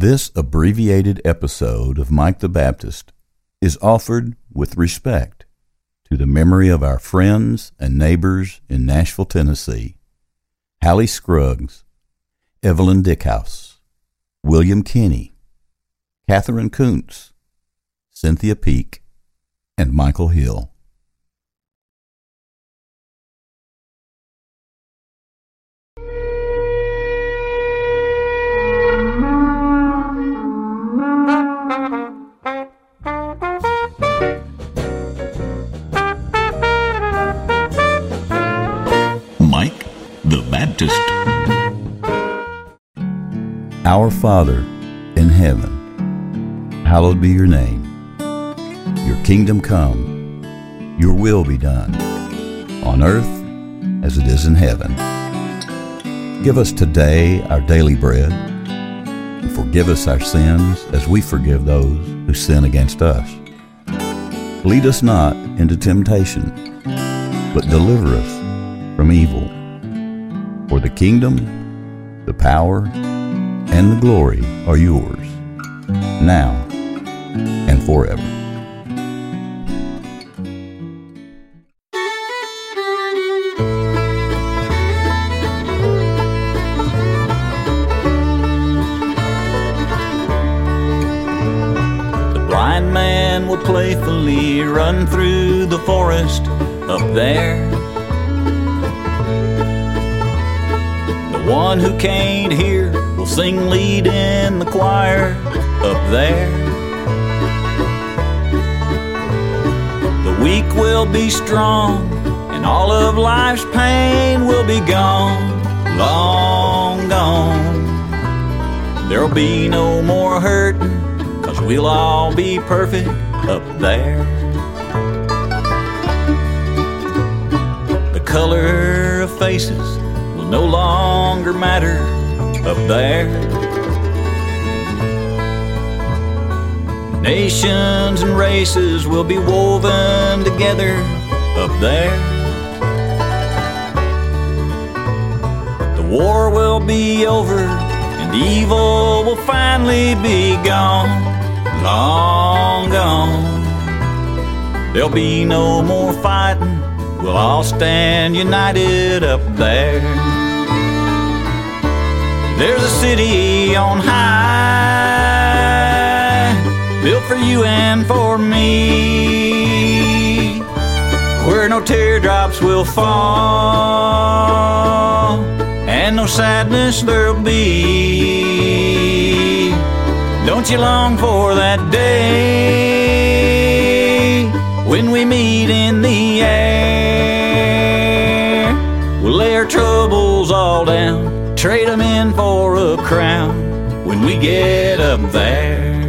This abbreviated episode of Mike the Baptist is offered with respect to the memory of our friends and neighbors in Nashville, Tennessee, Hallie Scruggs, Evelyn Dieckhaus, William Kinney, Katherine Koonce, Cynthia Peak, and Michael Hill. Mike the Baptist. Our Father in heaven, hallowed be your name. Your kingdom come, your will be done, on earth as it is in heaven. Give us today our daily bread, and forgive us our sins as we forgive those who sin against us. Lead us not into temptation, but deliver us from evil. For the kingdom, the power, and the glory are yours, now and forever. The blind man will playfully run through the forest up there. One who can't hear will sing lead in the choir up there. The weak will be strong, and all of life's pain will be gone, long gone. There'll be no more hurting, cause we'll all be perfect up there. The color of faces no longer matter up there. Nations and races will be woven together up there. The war will be over and evil will finally be gone, long gone. There'll be no more fighting, we'll all stand united up there. There's a city on high, built for you and for me, where no teardrops will fall and no sadness there'll be. Don't you long for that day when we meet in the air? We'll lay our troubles all down, trade them in for a crown when we get up there.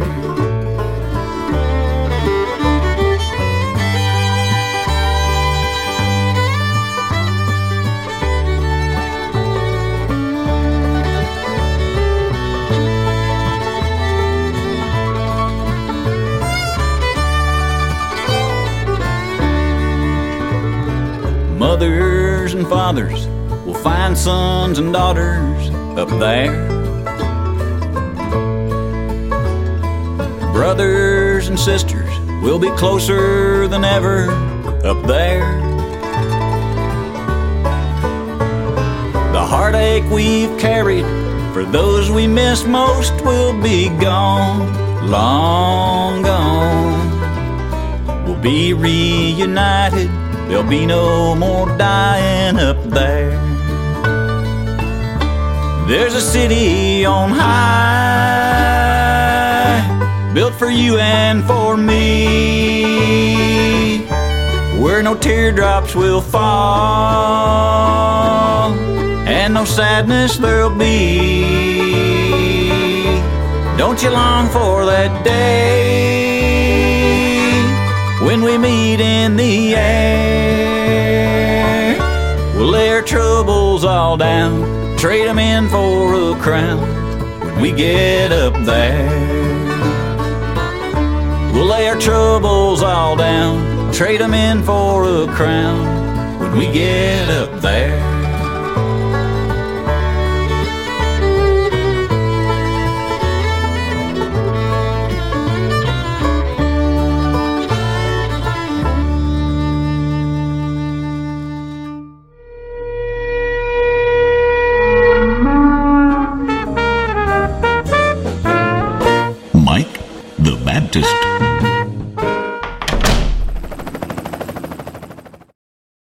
Mothers and fathers find sons and daughters up there. Brothers and sisters we'll be closer than ever up there. The heartache we've carried for those we miss most will be gone, long gone. We'll be reunited, there'll be no more dying up there. There's a city on high, built for you and for me, where no teardrops will fall and no sadness there'll be. Don't you long for that day when we meet in the air? We'll lay our troubles all down, trade 'em in for a crown when we get up there. We'll lay our troubles all down, trade 'em in for a crown when we get up there.